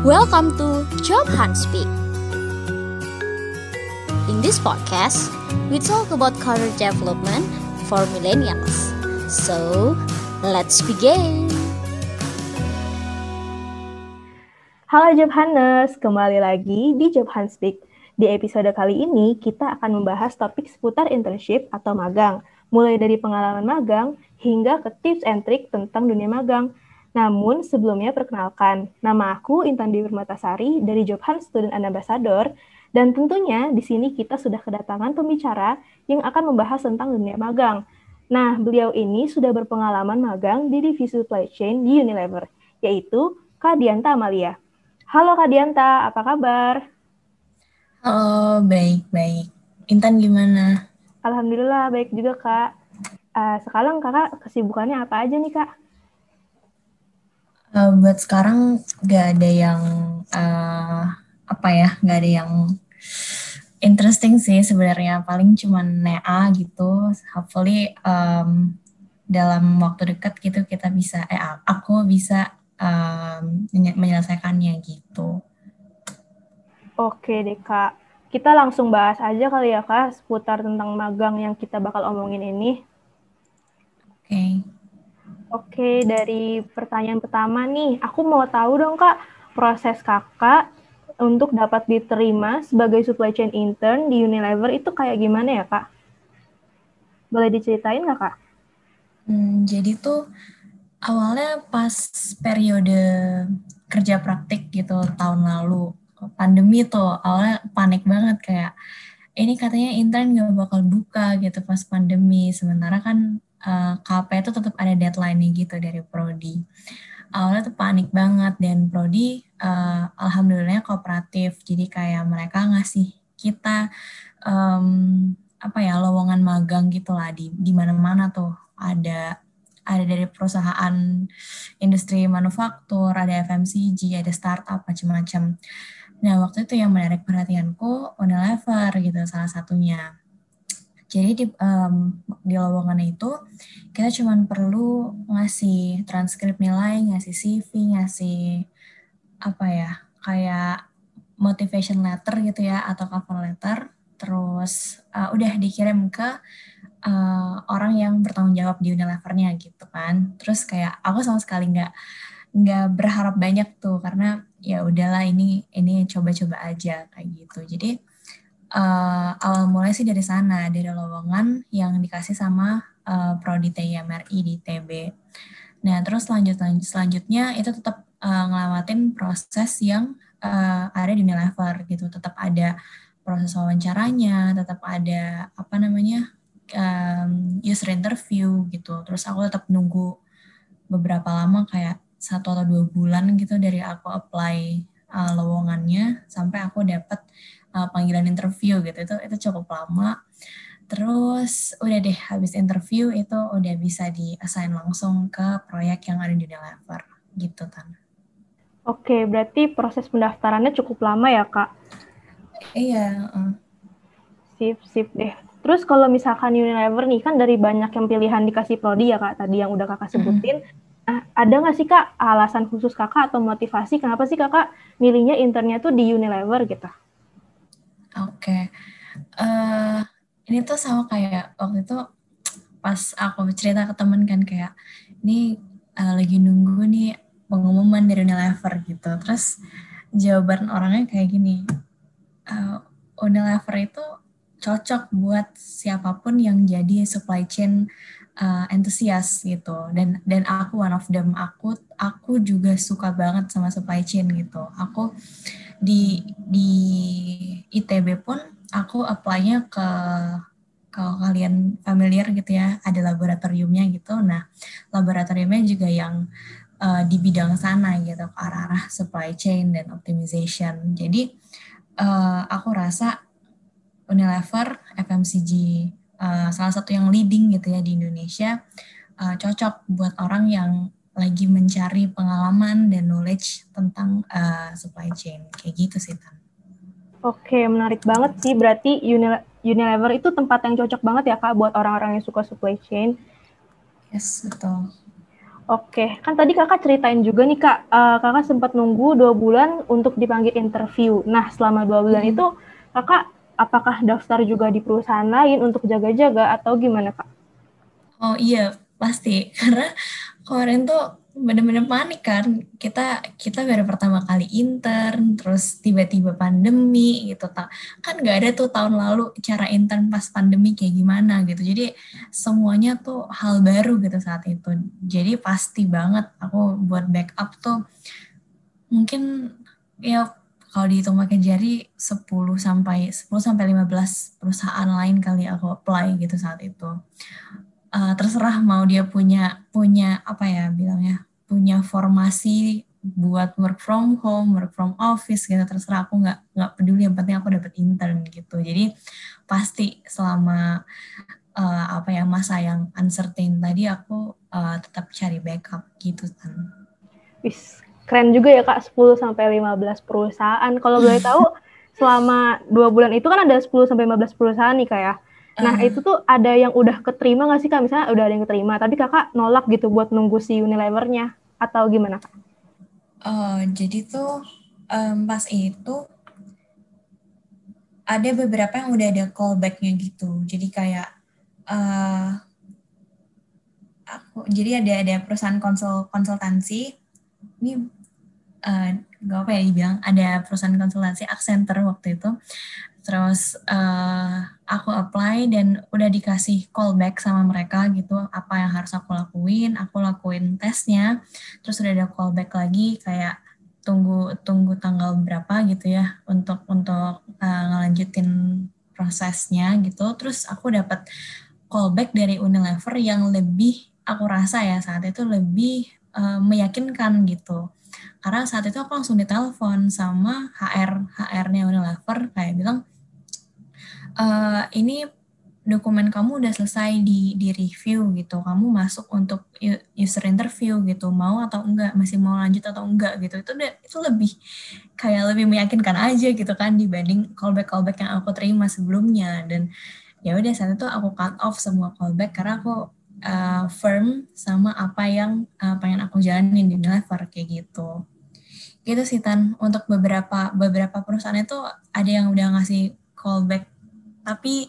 Welcome to Job Hunt Speak. In this podcast, we talk about career development for millennials. So, let's begin. Halo Job Hunters, kembali lagi di Job Hunt Speak. Di episode kali ini, kita akan membahas topik seputar internship atau magang, mulai dari pengalaman magang hingga ke tips and trick tentang dunia magang. Namun, sebelumnya perkenalkan, nama aku Intan Dewi Permatasari dari Job Hunt Student and Ambassador, dan tentunya di sini kita sudah kedatangan pembicara yang akan membahas tentang dunia magang. Nah, beliau ini sudah berpengalaman magang di divisi supply chain di Unilever, yaitu Kak Dianta Amalia. Halo Kak Dianta, apa kabar? Halo, baik-baik. Intan gimana? Alhamdulillah, baik juga Kak. Uh, sekarang kakak kesibukannya apa aja nih Kak? Uh, buat sekarang gak ada yang uh, apa ya, gak ada yang interesting sih sebenarnya. Paling cuma NEA gitu. Hopefully um, dalam waktu dekat gitu kita bisa, eh aku bisa um, menyelesaikannya gitu. Oke deh kak, kita langsung bahas aja kali ya kak seputar tentang magang yang kita bakal omongin ini. Oke. Okay. Oke, dari pertanyaan pertama nih, aku mau tahu dong Kak, proses Kakak untuk dapat diterima sebagai supply chain intern di Unilever itu kayak gimana ya Kak? Boleh diceritain nggak Kak? Hmm, jadi tuh awalnya pas periode kerja praktik gitu tahun lalu, pandemi tuh awalnya panik banget kayak ini katanya intern nggak bakal buka gitu pas pandemi, sementara kan uh, eh, KP itu tetap ada deadline-nya gitu dari prodi. Awalnya tuh panik banget dan prodi uh, alhamdulillahnya kooperatif. Jadi kayak mereka ngasih kita um, apa ya lowongan magang gitu lah di di mana-mana tuh ada ada dari perusahaan industri manufaktur, ada FMCG, ada startup macam-macam. Nah, waktu itu yang menarik perhatianku Unilever gitu salah satunya. Jadi di, um, di lowongan itu kita cuma perlu ngasih transkrip nilai, ngasih CV, ngasih apa ya, kayak motivation letter gitu ya atau cover letter, terus uh, udah dikirim ke uh, orang yang bertanggung jawab di Unilevernya gitu kan. Terus kayak aku sama sekali nggak nggak berharap banyak tuh karena ya udahlah ini ini coba-coba aja kayak gitu. Jadi uh, awal mulai sih dari sana, dari lowongan yang dikasih sama uh, Prodi TIMRI di TB. Nah, terus lanjut, lanjut selanjutnya itu tetap uh, ngelewatin proses yang uh, ada di Unilever gitu. Tetap ada proses wawancaranya, tetap ada apa namanya um, user interview gitu. Terus aku tetap nunggu beberapa lama kayak satu atau dua bulan gitu dari aku apply uh, lowongannya sampai aku dapat uh, panggilan interview gitu itu itu cukup lama terus udah deh habis interview itu udah bisa di assign langsung ke proyek yang ada di Unilever gitu tan Oke, berarti proses pendaftarannya cukup lama ya, Kak? Iya. Uh. Sip, sip deh. Terus kalau misalkan Unilever nih, kan dari banyak yang pilihan dikasih prodi ya, Kak, tadi yang udah Kakak sebutin. Mm -hmm. Nah, ada nggak sih, Kak, alasan khusus Kakak atau motivasi kenapa sih Kakak milihnya internnya tuh di Unilever gitu? Oke. Uh, ini tuh sama kayak waktu itu pas aku cerita ke temen kan kayak ini uh, lagi nunggu nih pengumuman dari Unilever gitu. Terus jawaban orangnya kayak gini. Uh, Unilever itu cocok buat siapa pun yang jadi supply chain uh, entusias gitu dan dan aku one of them aku aku juga suka banget sama supply chain gitu aku di di ITB pun aku apply-nya ke kalau kalian familiar gitu ya. Ada laboratoriumnya gitu. Nah laboratoriumnya juga yang uh, di bidang sana gitu. Ke arah-arah supply chain dan optimization. Jadi uh, aku rasa Unilever FMCG uh, salah satu yang leading gitu ya di Indonesia uh, cocok buat orang yang lagi mencari pengalaman dan knowledge tentang uh, supply chain kayak gitu sih Tan. Oke, menarik banget sih. Berarti Unilever itu tempat yang cocok banget ya Kak buat orang-orang yang suka supply chain. Yes, betul. Oke, kan tadi kakak ceritain juga nih kak, uh, kakak sempat nunggu dua bulan untuk dipanggil interview. Nah, selama dua bulan hmm. itu kakak apakah daftar juga di perusahaan lain untuk jaga-jaga atau gimana kak? Oh iya, pasti. Karena kemarin tuh bener-bener panik kan. Kita kita baru pertama kali intern terus tiba-tiba pandemi gitu tak kan nggak ada tuh tahun lalu cara intern pas pandemi kayak gimana gitu. Jadi semuanya tuh hal baru gitu saat itu. Jadi pasti banget aku buat backup tuh mungkin ya kalau dihitung pakai jari 10 sampai 10 sampai 15 perusahaan lain kali aku apply gitu saat itu uh, terserah mau dia punya punya apa ya bilangnya punya formasi buat work from home, work from office gitu terserah aku nggak nggak peduli yang penting aku dapat intern gitu jadi pasti selama uh, apa ya masa yang uncertain tadi aku uh, tetap cari backup gitu kan. Wis keren juga ya kak 10 sampai 15 perusahaan kalau boleh tahu selama dua bulan itu kan ada 10 sampai 15 perusahaan nih kak ya. Nah, uh. itu tuh ada yang udah keterima nggak sih Kak? Misalnya udah ada yang keterima, tapi Kakak nolak gitu buat nunggu si Unilever-nya atau gimana Kak? Uh, jadi tuh um, pas itu ada beberapa yang udah ada callback-nya gitu. Jadi kayak uh, aku jadi ada ada perusahaan konsul konsultansi ini uh, gak apa ya dibilang ada perusahaan konsultansi Accenture waktu itu terus uh, aku apply dan udah dikasih callback sama mereka gitu apa yang harus aku lakuin aku lakuin tesnya. Terus udah ada callback lagi kayak tunggu tunggu tanggal berapa gitu ya untuk untuk uh, ngelanjutin prosesnya gitu. Terus aku dapat callback dari Unilever yang lebih aku rasa ya saat itu lebih uh, meyakinkan gitu. Karena saat itu aku langsung ditelepon sama HR HR-nya Unilever kayak bilang uh, ini dokumen kamu udah selesai di di review gitu. Kamu masuk untuk user interview gitu. Mau atau enggak? Masih mau lanjut atau enggak gitu. Itu itu lebih kayak lebih meyakinkan aja gitu kan dibanding callback callback yang aku terima sebelumnya. Dan ya udah saat itu aku cut off semua callback karena aku uh, firm sama apa yang uh, pengen aku jalanin di Unilever kayak gitu. Gitu sih Tan. Untuk beberapa beberapa perusahaan itu ada yang udah ngasih callback tapi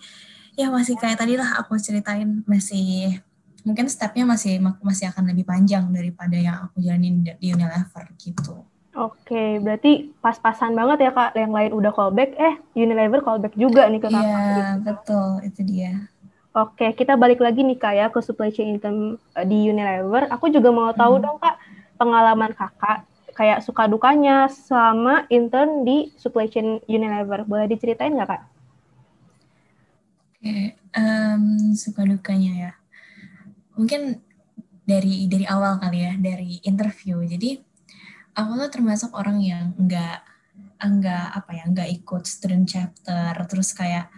ya masih kayak tadi lah aku ceritain masih mungkin stepnya masih masih akan lebih panjang daripada yang aku jalanin di Unilever gitu. Oke, berarti pas-pasan banget ya kak. Yang lain udah callback, eh Unilever callback juga nih ke kakak. Iya, gitu. betul. Itu dia. Oke, kita balik lagi nih kak ya ke supply chain intern eh, di Unilever. Aku juga mau tahu hmm. dong kak pengalaman kakak kayak suka dukanya sama intern di supply chain Unilever. Boleh diceritain nggak kak? Oke, um, suka dukanya ya. Mungkin dari dari awal kali ya, dari interview. Jadi aku tuh termasuk orang yang enggak enggak apa ya, enggak ikut student chapter, terus kayak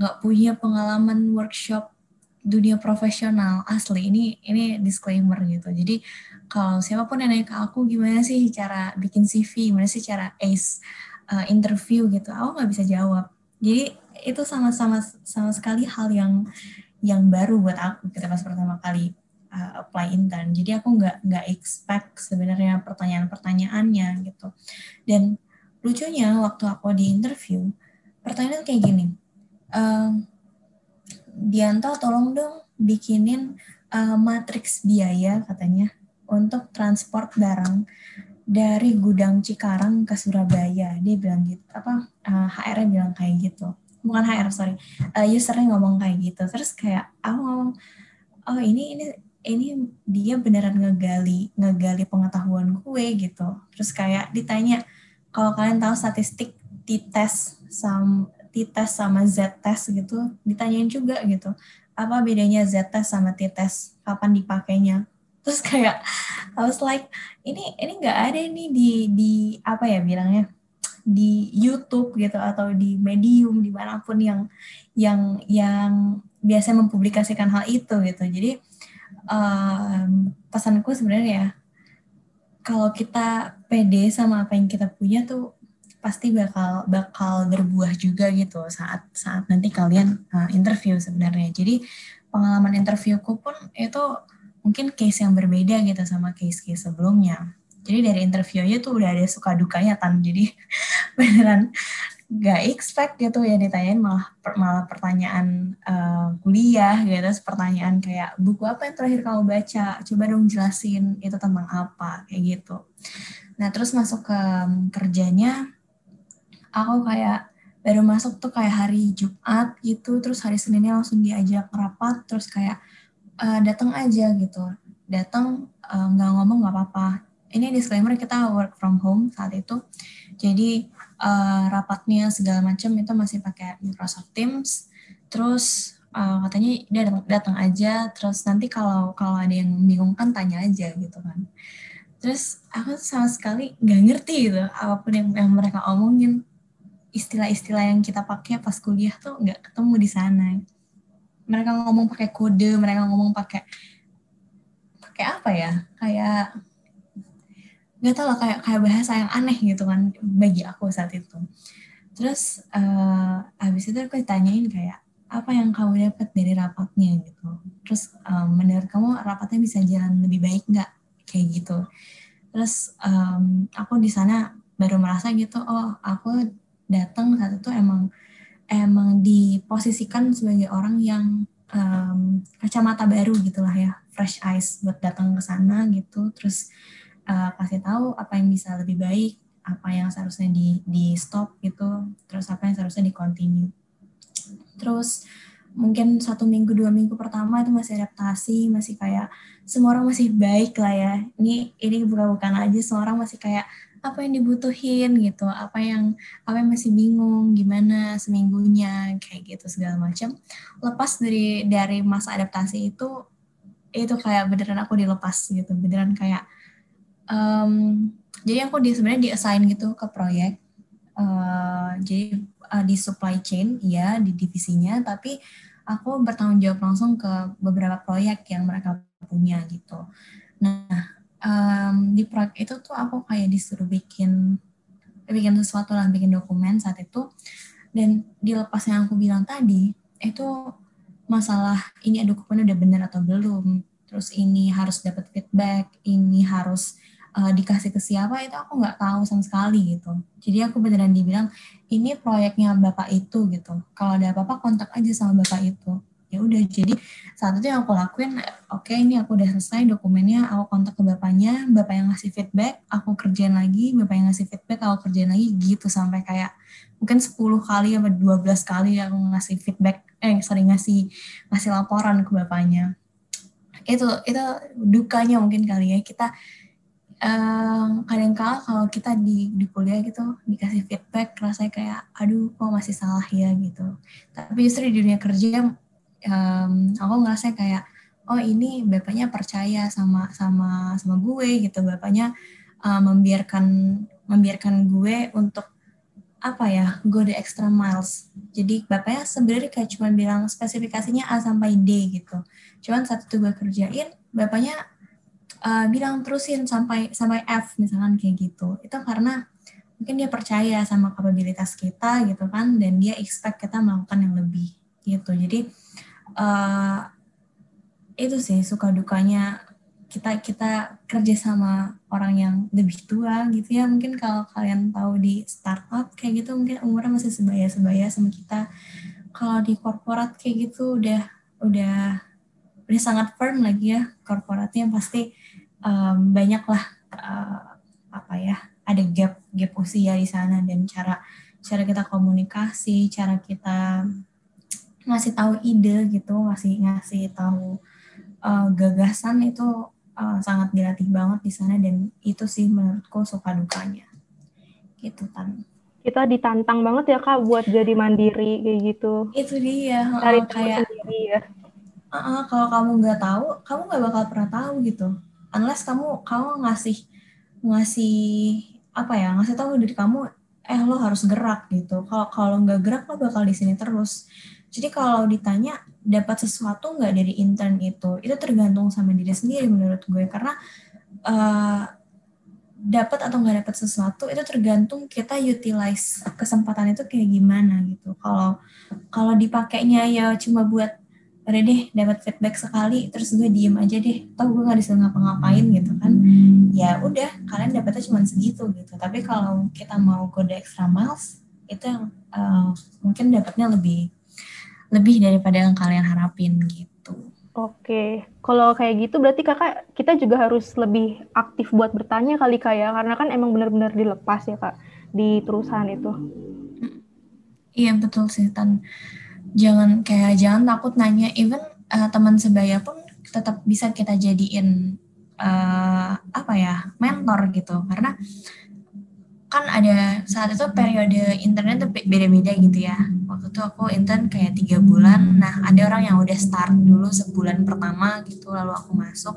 enggak punya pengalaman workshop dunia profesional. Asli ini ini disclaimer gitu. Jadi kalau siapa pun yang nanya ke aku gimana sih cara bikin CV gimana sih cara ace uh, interview gitu? Aku nggak bisa jawab. Jadi itu sama-sama sama sekali hal yang yang baru buat aku ketika pas pertama kali uh, apply intern. Jadi aku nggak nggak expect sebenarnya pertanyaan-pertanyaannya gitu. Dan lucunya waktu aku di interview, pertanyaan kayak gini, uh, Dianto tolong dong bikinin uh, matriks biaya katanya untuk transport barang dari gudang Cikarang ke Surabaya. Dia bilang gitu, apa uh, HR-nya bilang kayak gitu bukan HR sorry. Uh, usernya ngomong kayak gitu. Terus kayak aku ngomong oh ini ini ini dia beneran ngegali ngegali pengetahuan gue gitu. Terus kayak ditanya kalau kalian tahu statistik T-test sama T-test sama Z-test gitu? Ditanyain juga gitu apa bedanya Z-test sama T-test? Kapan dipakainya? Terus kayak I was like ini ini nggak ada nih di di apa ya bilangnya di YouTube gitu atau di Medium di mana pun yang yang yang biasa mempublikasikan hal itu gitu. Jadi um, pesanku sebenarnya ya kalau kita pede sama apa yang kita punya tuh pasti bakal bakal berbuah juga gitu saat saat nanti kalian uh, interview sebenarnya. Jadi pengalaman interviewku pun itu mungkin case yang berbeda gitu sama case-case sebelumnya jadi dari interviewnya tuh udah ada suka dukanya tan jadi beneran gak expect gitu ya ditanyain malah malah pertanyaan uh, kuliah gitu pertanyaan kayak buku apa yang terakhir kamu baca? Coba dong jelasin itu tentang apa kayak gitu. Nah terus masuk ke kerjanya aku kayak baru masuk tuh kayak hari Jumat gitu terus hari Seninnya langsung diajak rapat terus kayak uh, datang aja gitu. Datang uh, nggak ngomong nggak apa-apa ini disclaimer kita work from home saat itu jadi uh, rapatnya segala macam itu masih pakai Microsoft Teams. Terus uh, katanya dia datang, aja. Terus nanti kalau kalau ada yang bingung kan tanya aja gitu kan. Terus aku sama sekali nggak ngerti gitu apa pun yang, yang mereka omongin. Istilah-istilah yang kita pakai pas kuliah tuh nggak ketemu di sana. Mereka ngomong pakai kode, mereka ngomong pakai pakai apa ya? Kayak nggak tahu lah kayak kayak bahasa yang aneh gitu kan bagi aku saat itu. Terus uh, habis itu aku ditanyain kayak apa yang kamu dapat dari rapatnya? gitu. Terus um, menurut kamu rapatnya bisa jalan lebih baik nggak? Kayak gitu. Terus um, aku di sana baru merasa gitu oh aku datang saat itu emang emang diposisikan sebagai orang yang um, kacamata baru gitulah ya. Fresh eyes buat datang ke sana gitu. Terus uh, kasih tahu apa yang bisa lebih baik, apa yang seharusnya di di stop gitu, terus apa yang seharusnya di continue. Terus mungkin satu minggu dua minggu pertama itu masih adaptasi, masih kayak semua orang masih baik lah ya. Ini ini bukan-bukan aja, semua orang masih kayak apa yang dibutuhin gitu, apa yang apa yang masih bingung gimana seminggunya kayak gitu segala macam. Lepas dari dari masa adaptasi itu itu kayak beneran aku dilepas gitu, beneran kayak um, jadi aku di sebenarnya di assign gitu ke proyek. Uh, jadi uh, di supply chain ya di divisinya. Tapi aku bertanggung jawab langsung ke beberapa proyek yang mereka punya gitu. Nah um, di proyek itu tuh aku kayak disuruh bikin bikin sesuatu lah bikin dokumen saat itu. Dan dilepas yang aku bilang tadi itu masalah ini dokumen udah benar atau belum? Terus ini harus dapat feedback ini harus uh, dikasih ke siapa itu aku nggak tahu sama sekali gitu. Jadi aku beneran dibilang ini proyeknya bapak itu gitu. Kalau ada apa-apa kontak aja sama bapak itu. Ya udah jadi saat itu yang aku lakuin, oke okay, ini aku udah selesai dokumennya, aku kontak ke bapaknya, bapak yang ngasih feedback, aku kerjain lagi, bapak yang ngasih feedback, aku kerjain lagi gitu sampai kayak mungkin 10 kali atau 12 kali aku ngasih feedback, eh sering ngasih ngasih laporan ke bapaknya. Itu itu dukanya mungkin kali ya kita um, kadang kala kalau kita di di kuliah gitu dikasih feedback rasanya kayak aduh kok masih salah ya gitu. Tapi justru di dunia kerja um, aku ngerasa kayak oh ini bapaknya percaya sama sama sama gue gitu. Bapaknya uh, membiarkan membiarkan gue untuk apa ya go the extra miles. Jadi bapaknya sebenarnya kayak cuma bilang spesifikasinya A sampai D gitu. Cuman saat itu gue kerjain bapaknya uh, bilang terusin sampai sampai F misalkan kayak gitu. Itu karena mungkin dia percaya sama kapabilitas kita gitu kan dan dia expect kita melakukan yang lebih gitu. Jadi uh, itu sih suka dukanya kita kita kerja sama orang yang lebih tua gitu ya. Mungkin kalau kalian tahu di startup kayak gitu mungkin umurnya masih sebaya sebaya sama kita. Kalau di korporat kayak gitu udah udah udah sangat firm lagi ya korporatnya. Pasti um, banyaklah uh, apa ya ada gap gap usia di sana dan cara cara kita komunikasi cara kita ngasih tahu ide gitu ngasih ngasih tahu uh, gagasan itu uh, sangat dilatih banget di sana dan itu sih menurutku suka dukanya. Gitu kan kita ditantang banget ya kak buat jadi mandiri kayak gitu. Itu dia cari uh, kayak sendiri ya. Uh, uh, kalau kamu nggak tahu kamu nggak bakal pernah tahu gitu unless kamu kamu ngasih ngasih apa ya ngasih tahu diri kamu eh lo harus gerak gitu. Kalau kalau nggak gerak lo bakal di sini terus. Jadi kalau ditanya dapat sesuatu nggak dari intern itu itu tergantung sama diri sendiri menurut gue. Karena uh, dapat atau nggak dapat sesuatu itu tergantung kita utilize kesempatan itu kayak gimana gitu. Kalau kalau dipakainya ya cuma buat udah deh dapat feedback sekali terus gue diem aja deh. Tau gue nggak disuruh ngapa-ngapain gitu kan. Ya udah kalian dapetnya cuma segitu gitu. Tapi kalau kita mau kode extra miles itu yang uh, mungkin dapatnya lebih lebih daripada yang kalian harapin gitu. Oke, kalau kayak gitu berarti kakak kita juga harus lebih aktif buat bertanya kali kak ya, karena kan emang benar-benar dilepas ya kak di perusahaan itu. Iya betul sih Tan jangan kayak jangan takut nanya even uh, teman sebaya pun tetap bisa kita jadiin uh, apa ya mentor gitu. Karena kan ada saat itu periode internet tuh beda-beda gitu ya. Waktu itu aku intern kayak tiga bulan. Nah ada orang yang udah start dulu sebulan pertama gitu lalu aku masuk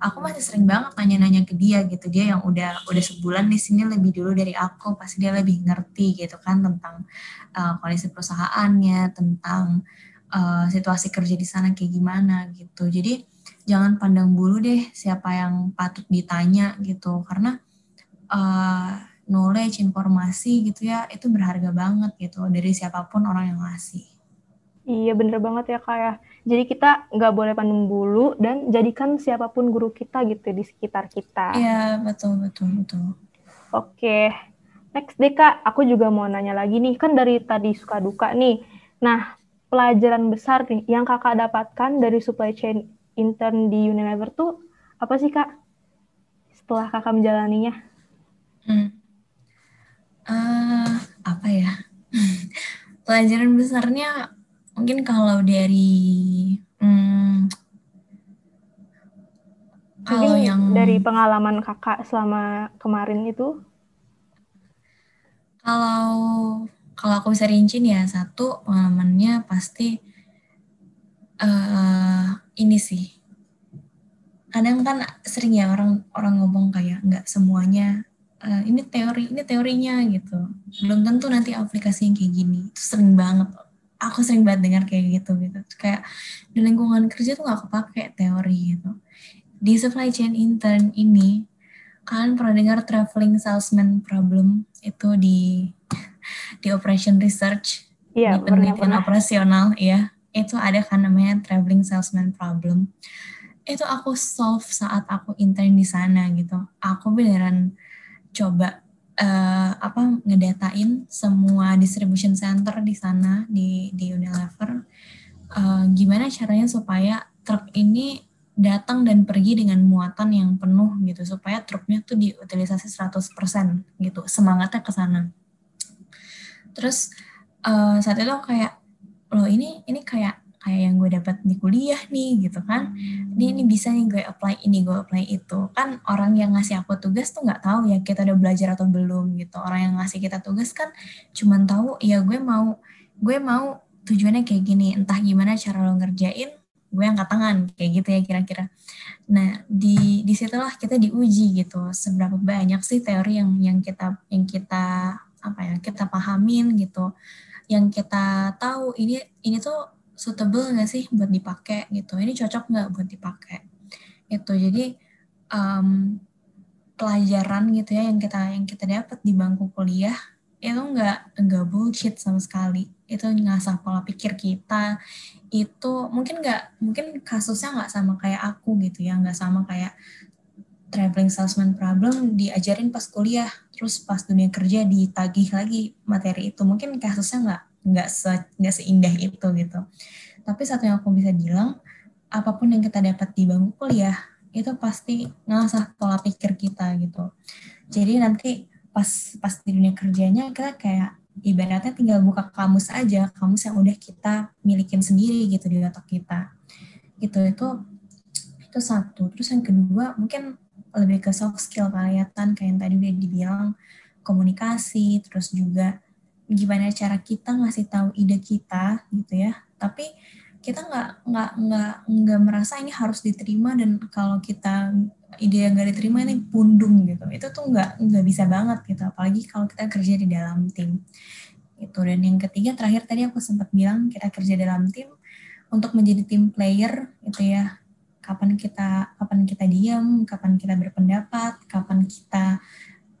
aku masih sering banget nanya-nanya ke dia gitu. Dia yang udah udah sebulan di sini lebih dulu dari aku. Pasti dia lebih ngerti gitu kan tentang uh, kondisi perusahaannya tentang uh, situasi kerja di sana kayak gimana gitu. Jadi jangan pandang bulu deh siapa yang patut ditanya gitu. Karena uh, knowledge informasi gitu ya itu berharga banget gitu dari siapa pun orang yang ngasih. Iya bener banget ya kak ya. Jadi kita nggak boleh pandang bulu dan jadikan siapa pun guru kita gitu di sekitar kita. Iya betul betul betul. Oke, next deh kak. Aku juga mau nanya lagi nih kan dari tadi suka duka nih. Nah pelajaran besar nih yang kakak dapatkan dari supply chain intern di Unilever tuh apa sih kak? Setelah kakak menjalaninya? Hmm. Uh, apa ya? pelajaran besarnya Mungkin kalau dari hmm, kalau yang dari pengalaman kakak selama kemarin itu? Kalau kalau aku bisa rincin ya satu pengalamannya pasti uh, ini sih. Kadang kan sering ya orang orang ngomong kayak nggak semuanya uh, ini teori ini teorinya gitu. Belum tentu nanti aplikasi yang kayak gini. Itu sering banget aku sering banget dengar kayak gitu gitu. Kayak di lingkungan kerja tuh gak kepake teori gitu. Di supply chain intern ini kalian pernah dengar traveling salesman problem? Itu di di operation research? Iya, di penelitian operasional ya itu ada kan namanya traveling salesman problem. Itu aku solve saat aku intern di sana gitu. Aku beneran coba uh, apa ngedatain semua distribution center di sana di di Unilever. Uh, gimana caranya supaya truk ini datang dan pergi dengan muatan yang penuh gitu supaya truknya tuh diutilisasi 100% gitu semangatnya ke sana. Terus uh, saat itu kayak loh ini ini kayak kayak yang gue dapat di kuliah nih gitu kan. Ini ini bisa nih gue apply ini gue apply itu. Kan orang yang ngasih aku tugas tuh nggak tahu ya kita udah belajar atau belum gitu. Orang yang ngasih kita tugas kan cuman tahu ya gue mau gue mau tujuannya kayak gini. Entah gimana cara lo ngerjain gue angkat tangan kayak gitu ya kira-kira. Nah di di situlah kita diuji gitu. Seberapa banyak sih teori yang yang kita yang kita apa ya kita pahamin gitu. Yang kita tahu ini ini tuh suitable nggak sih buat dipakai gitu? Ini cocok nggak buat dipakai? Itu jadi um, pelajaran gitu ya yang kita yang kita dapat di bangku kuliah itu nggak nggak bullshit sama sekali. Itu ngasah pola pikir kita. Itu mungkin nggak mungkin kasusnya nggak sama kayak aku gitu ya. Nggak sama kayak traveling salesman problem diajarin pas kuliah terus pas dunia kerja ditagih lagi materi itu. Mungkin kasusnya nggak nggak se nggak seindah itu gitu. Tapi satu yang aku bisa bilang apa pun yang kita dapat di bangku kuliah itu pasti ngasah pola pikir kita gitu. Jadi nanti pas pas di dunia kerjanya kita kayak ibaratnya tinggal buka kamus aja kamus yang udah kita milikin sendiri gitu di otak kita. Gitu itu itu satu. Terus yang kedua mungkin lebih ke soft skill kalian kayak yang tadi udah dibilang komunikasi terus juga gimana cara kita ngasih tahu ide kita gitu ya. Tapi kita nggak nggak nggak nggak merasa ini harus diterima dan kalau kita ide yang nggak diterima ini pundung gitu. Itu tuh nggak nggak bisa banget gitu. Apalagi kalau kita kerja di dalam tim itu dan yang ketiga terakhir tadi aku sempat bilang kita kerja dalam tim untuk menjadi tim player gitu ya. Kapan kita kapan kita diam kapan kita berpendapat kapan kita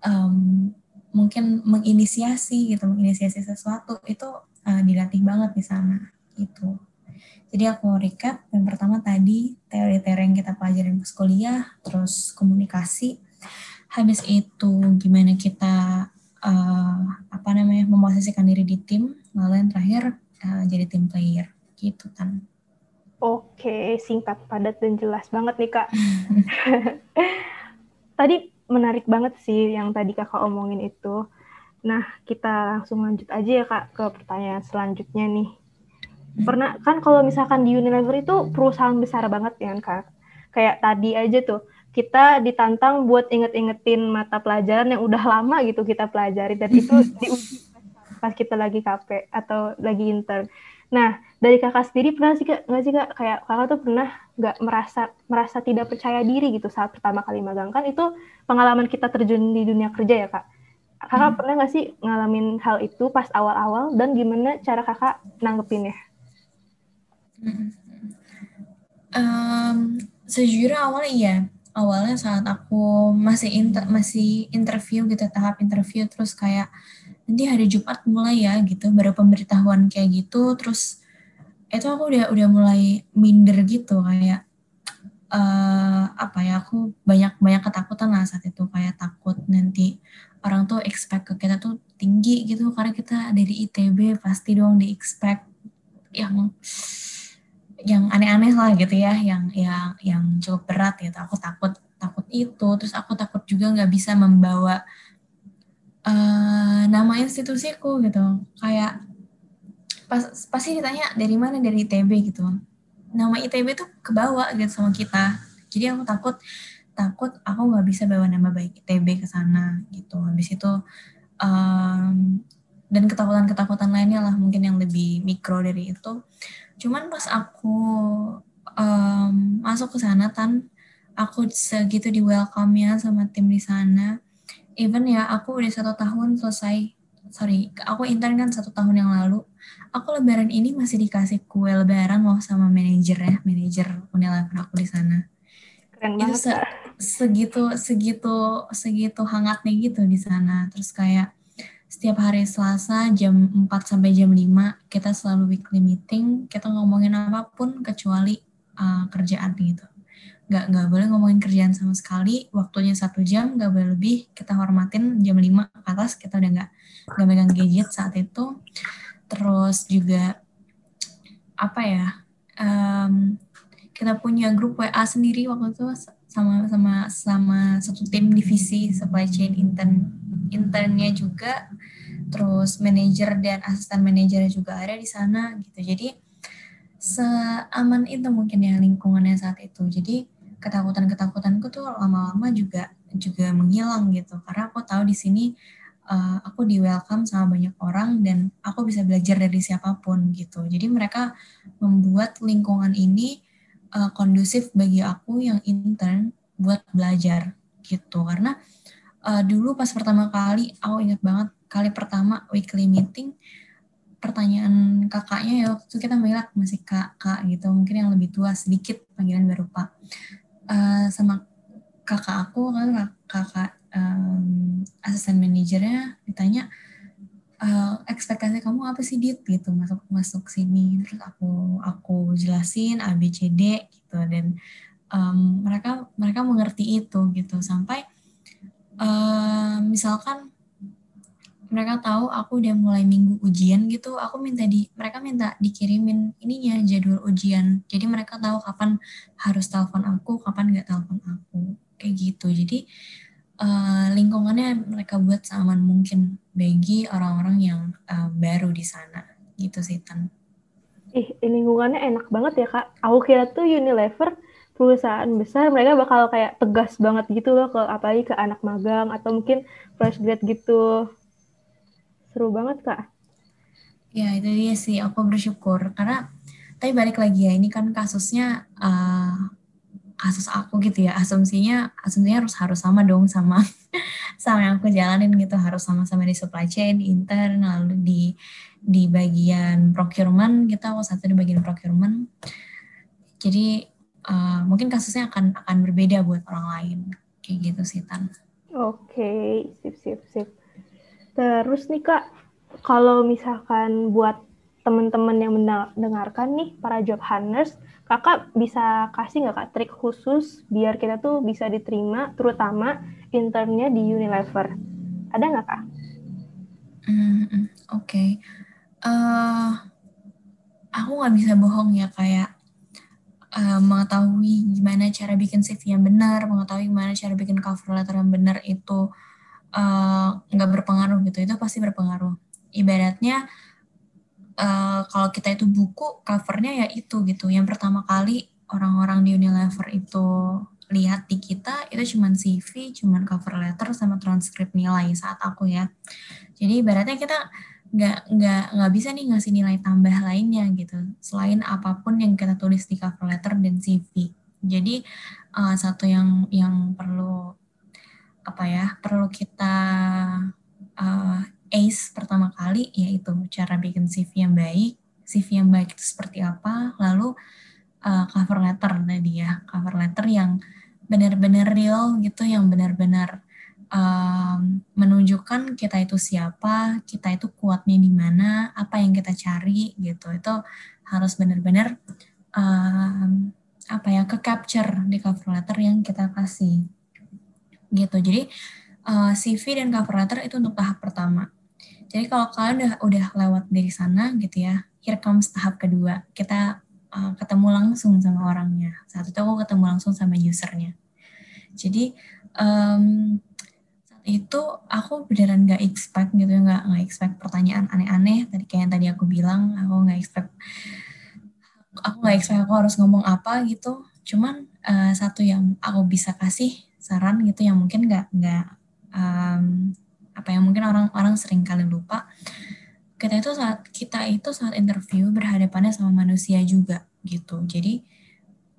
um, mungkin menginisiasi gitu menginisiasi sesuatu itu uh, dilatih banget di sana itu Jadi aku recap, yang pertama tadi teori-teori yang kita pelajarin pas kuliah, terus komunikasi, habis itu gimana kita uh, apa namanya memposisikan diri di tim, lalu yang terakhir uh, jadi tim player gitu kan. Oke, singkat, padat dan jelas banget nih kak. tadi menarik banget sih yang tadi kakak omongin itu. Nah, kita langsung lanjut aja ya kak ke pertanyaan selanjutnya nih pernah kan kalau misalkan di Unilever itu perusahaan besar banget ya kan kayak tadi aja tuh kita ditantang buat inget-ingetin mata pelajaran yang udah lama gitu kita pelajari dan itu diuji pas kita lagi KP atau lagi intern. Nah dari kakak sendiri pernah sih kak? Nggak sih kak? Kayak kakak tuh pernah nggak merasa merasa tidak percaya diri gitu saat pertama kali magang? Kan itu pengalaman kita terjun di dunia kerja ya kak. Kakak hmm. pernah nggak sih ngalamin hal itu pas awal-awal? Dan gimana cara kakak nanggepinnya? Um, sejujurnya awalnya iya, awalnya saat aku masih inter, masih interview gitu tahap interview terus kayak nanti hari Jumat mulai ya gitu. Baru pemberitahuan kayak gitu terus itu aku udah udah mulai minder gitu kayak uh, apa ya aku banyak banyak ketakutan lah saat itu kayak takut nanti orang tuh expect ke kita tuh tinggi gitu karena kita dari ITB pasti dong di expect yang yang aneh-aneh lah gitu ya, yang yang yang cukup berat gitu. Aku takut takut itu, terus aku takut juga nggak bisa membawa uh, nama institusiku gitu. Kayak pas pasti ditanya dari mana dari ITB gitu. Nama ITB tuh kebawa gitu sama kita. Jadi aku takut takut aku nggak bisa bawa nama baik ITB ke sana gitu. Habis itu um, dan ketakutan-ketakutan lainnya lah mungkin yang lebih mikro dari itu cuman pas aku um, masuk ke sana tan aku segitu di welcome ya sama tim di sana even ya aku udah satu tahun selesai sorry aku intern kan satu tahun yang lalu aku lebaran ini masih dikasih kue lebaran loh sama manajer ya manajer Unilever aku di sana keren banget itu se segitu segitu segitu hangatnya gitu di sana terus kayak setiap hari Selasa jam 4 sampai jam 5 kita selalu weekly meeting, kita ngomongin apa pun kecuali uh, kerjaan gitu. Gak, nggak boleh ngomongin kerjaan sama sekali, waktunya satu jam, gak boleh lebih, kita hormatin jam 5 ke atas, kita udah gak, gak megang gadget saat itu. Terus juga, apa ya, um, kita punya grup WA sendiri waktu itu sama sama sama satu tim divisi supply chain intern internnya juga. Terus manajer dan asisten manajernya juga ada di sana gitu. Jadi seaman itu mungkin ya lingkungannya saat itu. Jadi ketakutan ketakutanku tuh lama-lama juga juga menghilang gitu. Karena aku tahu di sini uh, aku di welcome sama banyak orang dan aku bisa belajar dari siapa pun gitu. Jadi mereka membuat lingkungan ini uh, kondusif bagi aku yang intern buat belajar gitu. Karena uh, dulu pas pertama kali aku ingat banget kali pertama weekly meeting pertanyaan kakaknya ya waktu itu kita manggil masih kakak gitu mungkin yang lebih tua sedikit panggilan baru pak uh, sama kakak aku kan kakak um, asisten manajernya ditanya uh, ekspektasi kamu apa sih dit? Gitu masuk masuk sini terus aku aku jelasin A B C D gitu. Dan um, mereka mereka mengerti itu gitu. Sampai uh, misalkan mereka tahu aku udah mulai minggu ujian gitu aku minta di mereka minta dikirimin ininya jadwal ujian. Jadi mereka tahu kapan harus telepon aku kapan nggak telepon aku. Kayak gitu. Jadi uh, lingkungannya mereka buat seaman mungkin bagi orang-orang yang uh, baru di sana. Gitu sih tan. Ih lingkungannya enak banget ya kak. Aku kira tuh Unilever perusahaan besar mereka bakal kayak tegas banget gitu loh ke apalagi ke anak magang atau mungkin fresh grad gitu. Seru banget kak. Ya itu dia sih. Aku bersyukur. Karena tapi balik lagi ya ini kan kasusnya uh, kasus aku gitu ya asumsinya asumsinya harus harus sama dong sama sama yang aku jalanin gitu harus sama-sama di supply chain di intern lalu di di bagian procurement kita aku satu di bagian procurement jadi uh, mungkin kasusnya akan akan berbeda buat orang lain kayak gitu sih tan. Oke, sip sip sip. Terus nih kak, kalau misalkan buat teman-teman yang mendengarkan nih para job hunters, kakak bisa kasih nggak kak trik khusus biar kita tuh bisa diterima, terutama internnya di Unilever. Ada nggak kak? Mm, Oke, okay. uh, eh, aku nggak bisa bohong ya kayak uh, mengetahui gimana cara bikin CV yang benar, mengetahui gimana cara bikin cover letter yang benar itu eh, nggak uh, berpengaruh gitu, itu pasti berpengaruh. Ibaratnya uh, kalau kita itu buku, covernya ya itu gitu. Yang pertama kali orang-orang di Unilever itu lihat di kita itu cuma CV, cuma cover letter sama transkrip nilai saat aku ya. Jadi ibaratnya kita nggak nggak nggak bisa nih ngasih nilai tambah lainnya gitu selain apa pun yang kita tulis di cover letter dan CV jadi uh, satu yang yang perlu apa ya perlu kita uh, ace pertama kali yaitu cara bikin CV yang baik CV yang baik itu seperti apa lalu uh, cover letter tadi ya cover letter yang benar-benar real gitu yang benar-benar um, menunjukkan kita itu siapa, kita itu kuatnya di mana, apa yang kita cari gitu. Itu harus benar-benar um, apa ya ke capture di cover letter yang kita kasih gitu. Jadi eh, CV dan cover letter itu untuk tahap pertama. Jadi kalau kalian udah udah lewat dari sana gitu ya, here comes tahap kedua. Kita uh, ketemu langsung sama orangnya. Saat itu aku ketemu langsung sama usernya. Jadi um, itu aku beneran gak expect gitu ya nggak nggak expect pertanyaan aneh-aneh tadi kayak yang tadi aku bilang aku nggak expect aku nggak expect aku harus ngomong apa gitu cuman uh, satu yang aku bisa kasih saran gitu yang mungkin nggak nggak um, apa yang mungkin orang-orang sering kali lupa kita itu saat kita itu saat interview berhadapannya sama manusia juga gitu. Jadi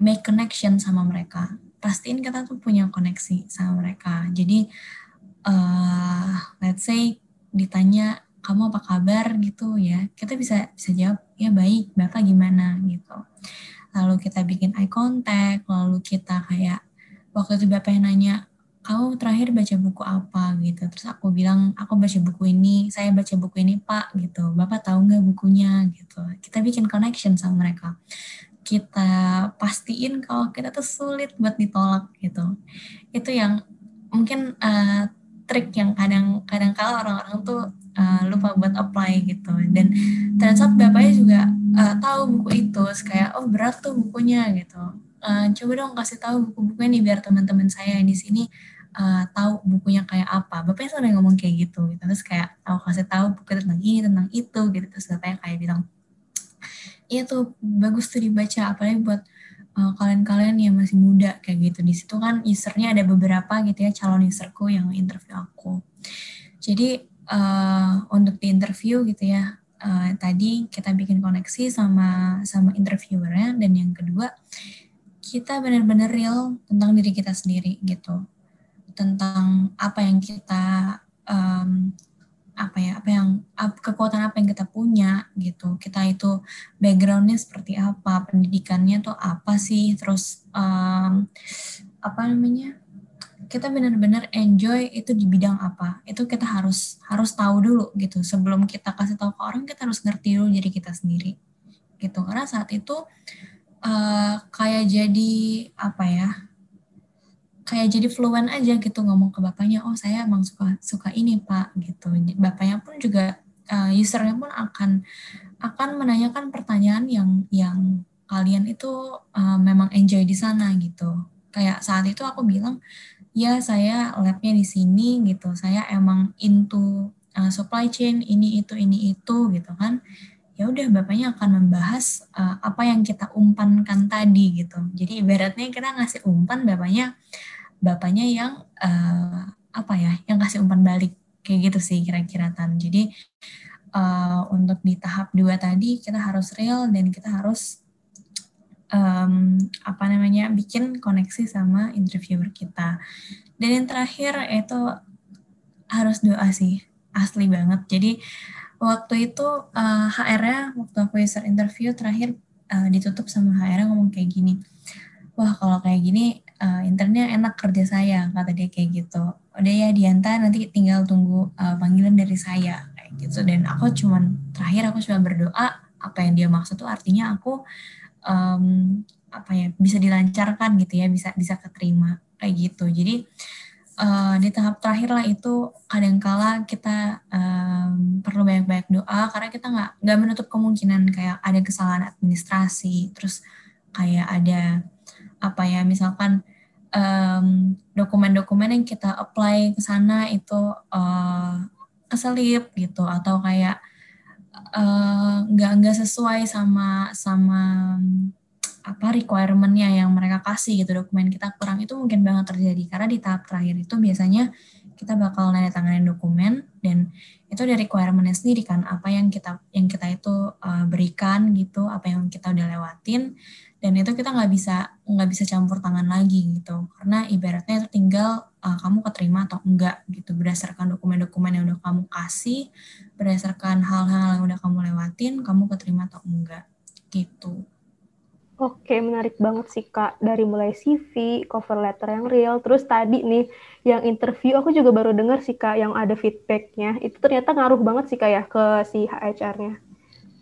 make connection sama mereka. Pastiin kita tuh punya koneksi sama mereka. Jadi uh, let's say ditanya kamu apa kabar? gitu ya. Kita bisa bisa jawab ya baik. Bapak gimana? gitu. Lalu kita bikin eye contact lalu kita kayak waktu itu bapak yang nanya kamu terakhir baca buku apa gitu. Terus aku bilang aku baca buku ini saya baca buku ini pak gitu. Bapak tahu nggak bukunya? gitu. Kita bikin connection sama mereka. Kita pastiin kalau kita tuh sulit buat ditolak gitu. Itu yang mungkin uh, trik yang kadang kadang kala orang-orang tuh uh, lupa buat apply gitu. Dan ternyata bapaknya juga uh, tahu buku itu. Kayak oh berat tuh bukunya gitu. Uh, coba dong kasih tahu buku-bukunya nih biar teman-teman saya di sini uh, tahu bukunya kayak apa. Bapaknya sering ngomong kayak gitu gitu. Terus kayak aku kasih tahu buku tentang ini tentang itu gitu. Terus bapaknya kayak bilang iya tuh bagus tuh dibaca apalagi buat kalian kalian-kalian yang masih muda kayak gitu. Di situ kan usernya ada beberapa gitu ya calon userku yang interview aku. Jadi uh, untuk di interview gitu ya uh, tadi kita bikin koneksi sama sama interviewernya. Dan yang kedua kita benar-benar real tentang diri kita sendiri gitu tentang apa yang kita um, apa ya apa yang kekuatan apa yang kita punya gitu. Kita itu backgroundnya seperti apa pendidikannya tuh apa sih terus um, apa namanya kita benar-benar enjoy itu di bidang apa. Itu kita harus harus tahu dulu gitu. Sebelum kita kasih tahu ke orang kita harus ngerti dulu diri kita sendiri gitu. Karena saat itu uh, kayak jadi apa ya kayak jadi fluent aja gitu ngomong ke bapaknya oh saya emang suka suka ini pak gitu. Bapaknya pun juga uh, usernya pun akan akan menanyakan pertanyaan yang yang kalian itu uh, memang enjoy di sana gitu. Kayak saat itu aku bilang ya saya labnya di sini gitu. Saya emang into uh, supply chain ini itu ini itu gitu kan. Ya udah bapaknya akan membahas uh, apa yang kita umpankan tadi gitu. Jadi ibaratnya kita ngasih umpan bapaknya bapaknya yang uh, apa ya yang kasih umpan balik kayak gitu sih kira-kira tan. Jadi uh, untuk di tahap dua tadi kita harus real dan kita harus um, apa namanya bikin koneksi sama interviewer kita. Dan yang terakhir itu harus doa sih asli banget. Jadi waktu itu uh, eh, HR-nya waktu aku user interview terakhir uh, ditutup sama HR ngomong kayak gini wah kalau kayak gini uh, internnya enak kerja saya kata dia kayak gitu. Udah ya Dianta nanti tinggal tunggu uh, panggilan dari saya kayak gitu. Dan aku cuman terakhir aku cuma berdoa apa yang dia maksud tuh artinya aku um, apa ya bisa dilancarkan gitu ya bisa bisa keterima kayak gitu. Jadi uh, di tahap terakhir lah itu kadangkala kita um, perlu banyak-banyak doa karena kita nggak nggak menutup kemungkinan kayak ada kesalahan administrasi terus kayak ada apa ya misalkan dokumen-dokumen um, yang kita apply ke sana itu uh, keselip gitu. Atau kayak nggak uh, nggak sesuai sama sama apa requirementnya yang mereka kasih gitu. Dokumen kita kurang. Itu mungkin banget terjadi. Karena di tahap terakhir itu biasanya kita bakal nanya tanganin dokumen dan itu dari requirementnya sendiri kan. Apa yang kita yang kita itu uh, berikan gitu. Apa yang kita udah lewatin dan itu kita nggak bisa nggak bisa campur tangan lagi gitu karena ibaratnya itu tinggal uh, kamu keterima atau enggak gitu berdasarkan dokumen-dokumen yang udah kamu kasih berdasarkan hal-hal yang udah kamu lewatin kamu keterima atau enggak gitu Oke, menarik banget sih Kak. Dari mulai CV, cover letter yang real, terus tadi nih yang interview aku juga baru dengar sih Kak yang ada feedbacknya. Itu ternyata ngaruh banget sih Kak ya ke si HR-nya.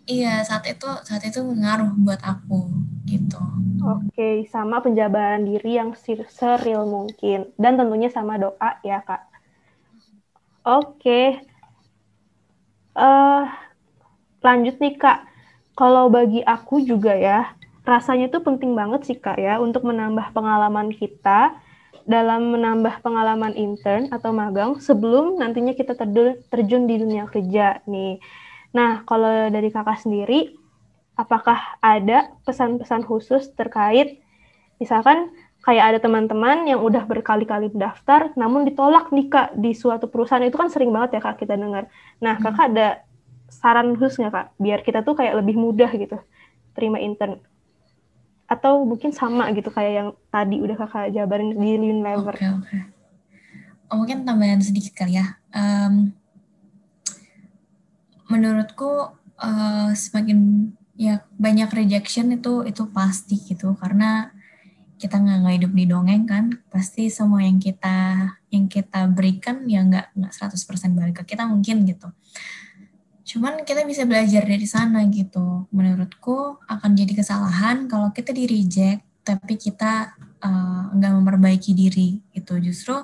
Iya, saat itu saat itu ngaruh buat aku gitu. Oke, sama penjabaran diri yang seril mungkin dan tentunya sama doa ya Kak. Oke. Uh, lanjut nih Kak. Kalau bagi aku juga ya, rasanya itu penting banget sih Kak ya untuk menambah pengalaman kita dalam menambah pengalaman intern atau magang sebelum nantinya kita terjun di dunia kerja nih. Nah, kalau dari kakak sendiri, apakah ada pesan-pesan khusus terkait misalkan kayak ada teman-teman yang udah berkali-kali daftar namun ditolak nih kak di suatu perusahaan itu kan sering banget ya kak kita dengar. Nah, hmm. kakak ada saran khusus nggak kak biar kita tuh kayak lebih mudah gitu terima intern? atau mungkin sama gitu kayak yang tadi udah kakak jabarin di Unilever. Oke okay, oke. Okay. Oh, mungkin tambahan sedikit kali ya. Um, menurutku uh, semakin ya banyak rejection itu itu pasti gitu. Karena kita nggak hidup di dongeng kan pasti semua yang kita yang kita berikan ya nggak nggak 100% balik ke kita mungkin gitu. Cuman kita bisa belajar dari sana gitu. Menurutku akan jadi kesalahan kalau kita di reject tapi kita uh, nggak memperbaiki diri itu justru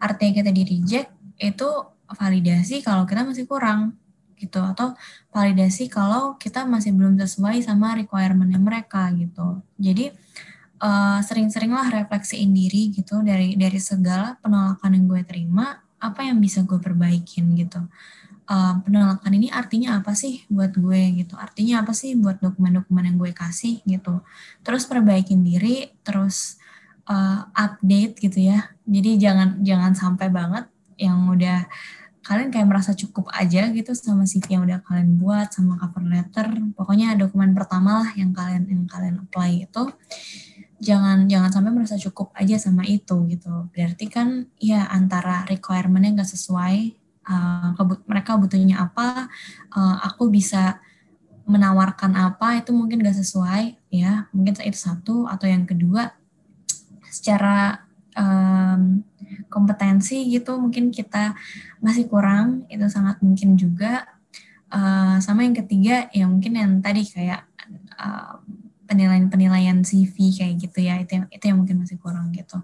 artinya kita di reject itu validasi kalau kita masih kurang gitu atau validasi kalau kita masih belum sesuai sama requirementnya mereka gitu. Jadi uh, sering-seringlah refleksiin diri gitu dari dari segala penolakan yang gue terima apa yang bisa gue perbaikin gitu. Uh, penolakan ini artinya apa sih buat gue gitu? Artinya apa sih buat dokumen-dokumen yang gue kasih gitu? Terus perbaikin diri terus uh, update gitu ya. Jadi jangan jangan sampai banget yang udah kalian kayak merasa cukup aja gitu sama CV yang udah kalian buat sama cover letter. Pokoknya dokumen pertama lah yang kalian yang kalian apply itu. Jangan jangan sampai merasa cukup aja sama itu gitu. Berarti kan ya antara requirementnya nggak sesuai uh, mereka butuhnya apa, uh, aku bisa menawarkan apa itu mungkin gak sesuai ya. Mungkin itu satu. Atau yang kedua secara um, kompetensi gitu mungkin kita masih kurang itu sangat mungkin juga. Uh, sama yang ketiga ya mungkin yang tadi kayak uh, penilaian-penilaian CV kayak gitu ya itu yang itu yang mungkin masih kurang gitu.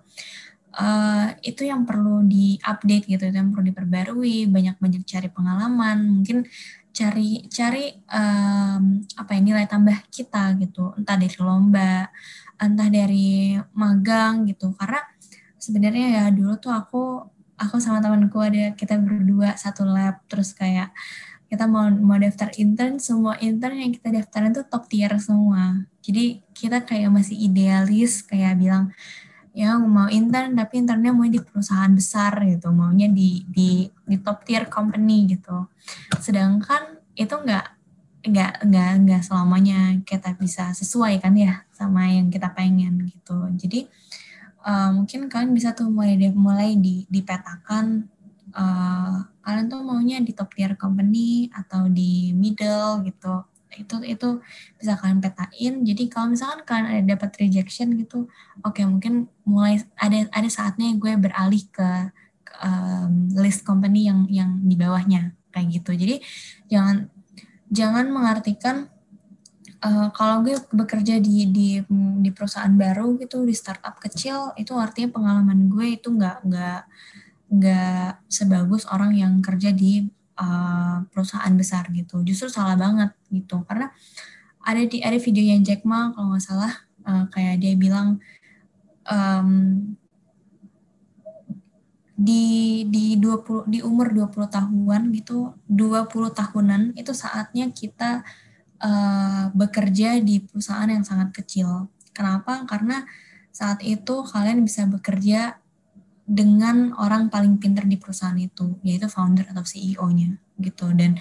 Uh, itu yang perlu diupdate gitu, itu yang perlu diperbarui, banyak-banyak cari pengalaman, mungkin cari cari um, apa ya nilai tambah kita gitu, entah dari lomba, entah dari magang gitu, karena sebenarnya ya dulu tuh aku aku sama temanku ada kita berdua satu lab terus kayak kita mau mau daftar intern semua intern yang kita daftarin tuh top tier semua. Jadi kita kayak masih idealis kayak bilang ya mau intern tapi internnya mau di perusahaan besar gitu. Maunya di di di top tier company gitu. Sedangkan itu enggak enggak enggak enggak selamanya kita bisa sesuai kan ya sama yang kita pengen gitu. Jadi uh, mungkin kalian bisa tuh mulai mulai di dipetakan uh, kalian tuh maunya di top tier company atau di middle gitu. Itu itu bisa kalian petain jadi kalau misalkan kalian ada dapat rejection gitu oke okay, mungkin mulai ada ada saatnya gue beralih ke, ke um, list company yang yang di bawahnya kayak gitu. Jadi jangan jangan mengartikan uh, kalau gue bekerja di di di perusahaan baru gitu di startup kecil itu artinya pengalaman gue itu nggak nggak nggak sebagus orang yang kerja di uh, perusahaan besar gitu. Justru salah banget gitu. Karena ada di ada videonya Jack Ma kalau nggak salah. Uh, kayak dia bilang um, di di 20 di umur 20 tahunan gitu 20 tahunan itu saatnya kita uh, bekerja di perusahaan yang sangat kecil. Kenapa? Karena saat itu kalian bisa bekerja dengan orang paling pinter di perusahaan itu, yaitu founder atau CEO-nya gitu. Dan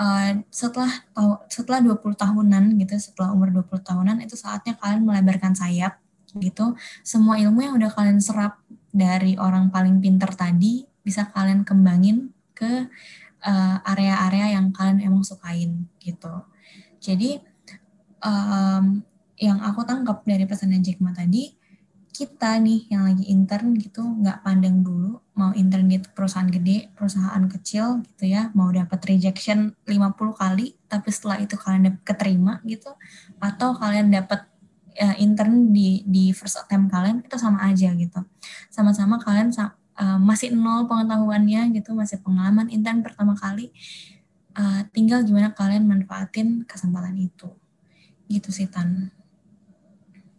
uh, setelah setelah 20 tahunan gitu, setelah umur 20 tahunan itu saatnya kalian melebarkan sayap gitu. Semua ilmu yang udah kalian serap dari orang paling pinter tadi bisa kalian kembangin ke eh, area-area uh, yang kalian emang sukain gitu. Jadi um, yang aku tangkap dari pesan Jack Ma tadi, kita nih yang lagi intern gitu nggak pandang dulu mau intern di perusahaan gede, perusahaan kecil gitu ya, mau dapat rejection 50 kali tapi setelah itu kalian keterima gitu atau kalian dapat uh, intern di di first attempt kalian itu sama aja gitu. Sama-sama kalian uh, masih nol pengetahuannya gitu, masih pengalaman intern pertama kali. Uh, tinggal gimana kalian manfaatin kesempatan itu. Gitu sih Tan.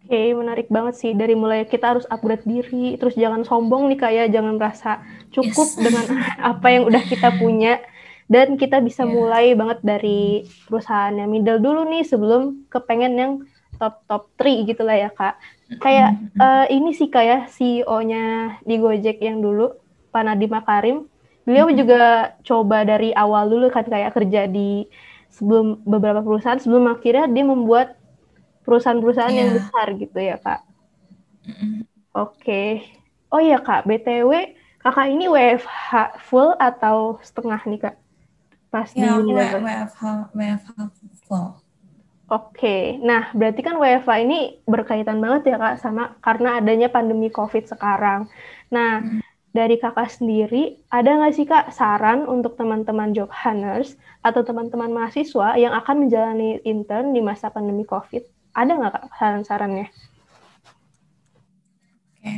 Oke, okay, menarik banget sih. Dari mulai kita harus upgrade diri, terus jangan sombong nih kayak jangan merasa cukup yes. dengan apa yang udah kita punya. Dan kita bisa yeah. mulai banget dari perusahaan yang middle dulu nih sebelum kepengen yang top top 3 gitu lah ya kak. Kayak uh, ini sih kayak CEO-nya di Gojek yang dulu, Pak Nadiem Makarim. Beliau juga coba dari awal dulu kan kayak kerja di sebelum beberapa perusahaan sebelum akhirnya dia membuat perusahaan-perusahaan yeah. yang iya. besar gitu ya kak. Mm-hmm. Oke. Okay. Oh iya kak, btw kakak ini WFH full atau setengah nih kak? Pas yeah, di Unilever. WFH WFH full. Oke, okay. nah berarti kan WFH ini berkaitan banget ya kak sama karena adanya pandemi COVID sekarang. Nah. Dari kakak sendiri, ada nggak sih kak saran untuk teman-teman job hunters atau teman-teman mahasiswa yang akan menjalani intern di masa pandemi COVID? Ada nggak kak saran-sarannya? Oke, okay.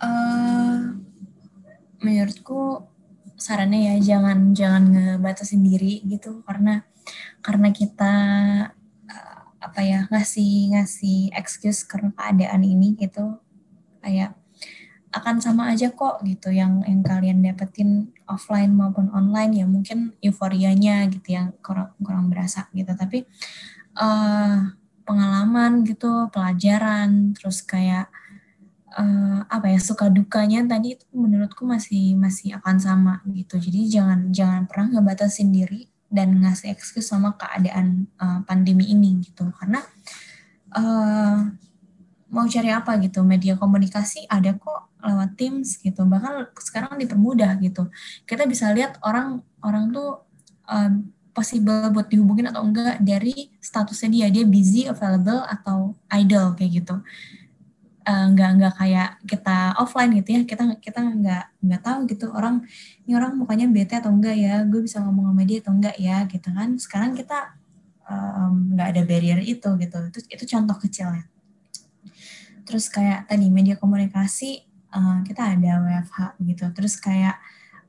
uh, eh, menurutku sarannya ya jangan jangan ngebatasin diri gitu karena karena kita uh, apa ya ngasih ngasih excuse karena keadaan ini gitu kayak akan sama aja kok gitu yang yang kalian dapetin offline maupun online ya mungkin euforianya gitu yang kurang kurang berasa gitu tapi uh, pengalaman gitu, pelajaran, terus kayak uh, apa ya suka dukanya tadi itu menurutku masih masih akan sama gitu. Jadi jangan jangan pernah ngebatasin diri dan ngasih excuse sama keadaan uh, pandemi ini gitu. Karena uh, mau cari apa gitu media komunikasi ada kok lewat Teams gitu. Bahkan sekarang dipermudah gitu. Kita bisa lihat orang orang tuh um, possible buat dihubungin atau enggak dari statusnya dia. Dia busy available atau idle kayak gitu. Uh, nggak nggak kayak kita offline gitu ya. Kita kita nggak nggak tahu gitu orang ini orang mukanya bete atau enggak ya? Gue bisa ngomong sama dia atau enggak ya? Gitu kan. Sekarang kita um, ada barrier itu gitu. Itu itu contoh kecilnya. Terus kayak tadi media komunikasi uh, kita ada WFH gitu. Terus kayak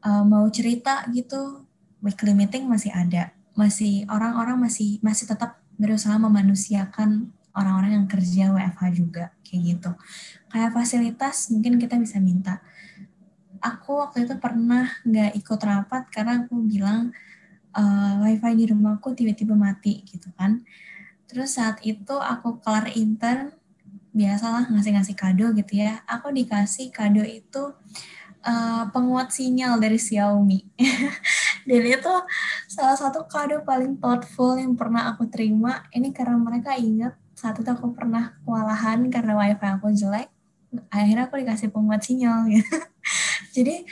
uh, mau cerita gitu weekly meeting masih ada. Masih orang-orang masih masih tetap berusaha memanusiakan orang-orang yang kerja WFH juga kayak gitu. Kayak fasilitas mungkin kita bisa minta. Aku waktu itu pernah nggak ikut rapat karena aku bilang uh, wifi di rumahku tiba-tiba mati gitu kan. Terus saat itu aku kelar intern biasalah ngasih-ngasih kado gitu ya aku dikasih kado itu uh, penguat sinyal dari Xiaomi. Dan itu salah satu kado paling thoughtful yang pernah aku terima. Ini karena mereka ingat saat itu aku pernah kewalahan karena wifi aku jelek. Akhirnya aku dikasih penguat sinyal gitu. Jadi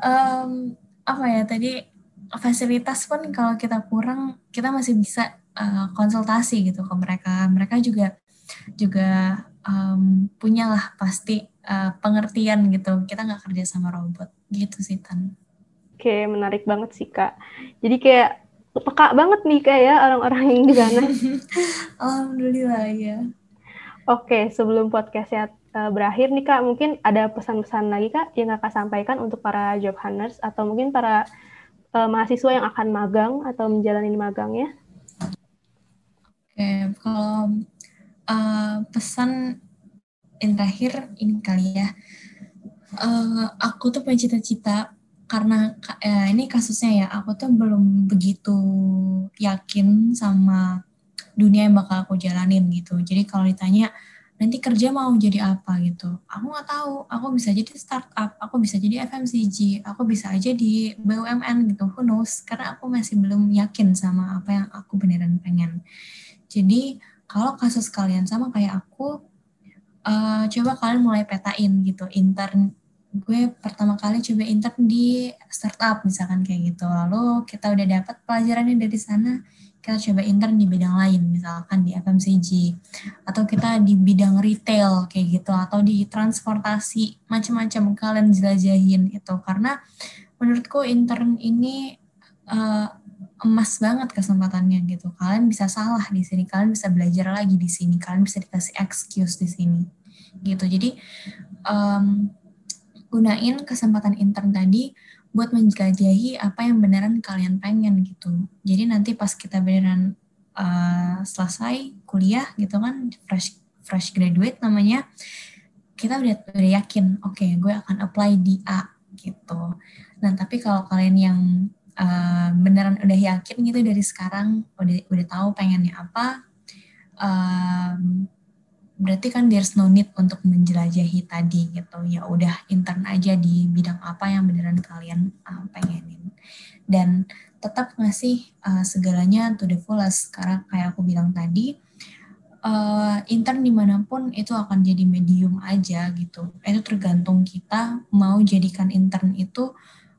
um, apa ya tadi fasilitas pun kalau kita kurang kita masih bisa uh, konsultasi gitu ke mereka. Mereka juga juga um, punyalah pasti uh, pengertian gitu. Kita nggak kerja sama robot gitu sih Tan. Oke, menarik banget sih Kak. Jadi kayak peka banget nih kayak ya orang-orang yang di sana. Alhamdulillah ya. Oke, sebelum podcastnya uh, berakhir nih Kak, mungkin ada pesan-pesan lagi Kak yang Kakak sampaikan untuk para job hunters atau mungkin para uh, mahasiswa yang akan magang atau menjalani magangnya? Oke, kalau uh, pesan yang terakhir ini kali ya, uh, aku tuh punya cita-cita karena eh, ini kasusnya ya aku tuh belum begitu yakin sama dunia yang bakal aku jalanin gitu. Jadi kalau ditanya nanti kerja mau jadi apa? gitu. Aku nggak tahu. Aku bisa jadi startup aku bisa jadi FMCG aku bisa aja di BUMN gitu. Who knows? Karena aku masih belum yakin sama apa yang aku beneran pengen. Jadi kalau kasus kalian sama kayak aku uh, coba kalian mulai petain gitu intern. Gue pertama kali coba intern di startup misalkan kayak gitu. Lalu kita udah dapat pelajarannya dari sana. Kita coba intern di bidang lain, misalkan di FMCG, atau kita di bidang retail kayak gitu, atau di transportasi, macam-macam kalian jelajahin itu. Karena menurutku intern ini uh, emas banget kesempatannya gitu. Kalian bisa salah di sini, kalian bisa belajar lagi di sini, kalian bisa dikasih excuse di sini, gitu. Jadi um, gunain kesempatan intern tadi buat menjelajahi apa yang beneran kalian pengen gitu. Jadi nanti pas kita beneran uh, selesai kuliah gitu kan fresh fresh graduate namanya, kita udah udah yakin, oke okay, gue akan apply di A gitu. Nah tapi kalau kalian yang uh, beneran udah yakin gitu dari sekarang udah udah tahu pengennya apa, um, berarti kan there's no need untuk menjelajahi tadi gitu. Ya udah intern aja di bidang apa yang beneran kalian uh, pengenin. Dan tetap ngasih uh, segalanya to the fullest. Karena kayak aku bilang tadi uh, intern di mana pun itu akan jadi medium aja gitu. Itu tergantung kita mau jadikan intern itu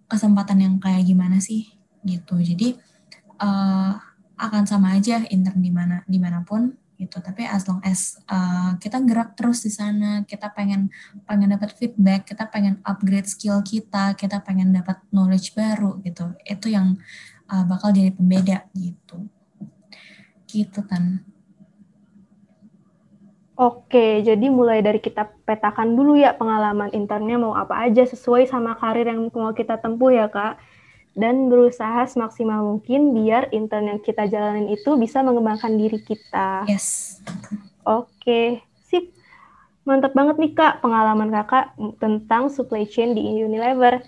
kesempatan yang kayak gimana sih? Gitu. Jadi uh, akan sama aja intern di mana di mana pun gitu. Tapi as long as uh, kita gerak terus di sana kita pengen pengen dapat feedback kita pengen upgrade skill kita kita pengen dapat knowledge baru gitu. Itu yang uh, bakal jadi pembeda gitu. Gitu kan Oke, jadi mulai dari kita petakan dulu ya pengalaman internnya mau apa aja sesuai sama karir yang mau kita tempuh ya kak dan berusaha semaksimal mungkin biar intern yang kita jalanin itu bisa mengembangkan diri kita. Yes. Oke, sip. Mantap banget nih Kak pengalaman Kakak tentang supply chain di Unilever.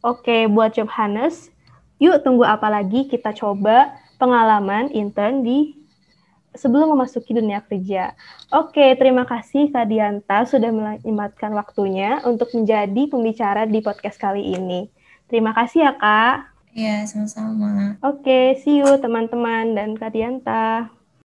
Oke, buat job Hannes, yuk tunggu apa lagi kita coba pengalaman intern di sebelum memasuki dunia kerja. Oke, terima kasih Kak Dianta sudah menyempatkan waktunya untuk menjadi pembicara di podcast kali ini. Terima kasih ya, Kak. Iya, sama-sama. Oke, see you teman-teman dan Kak Dianta.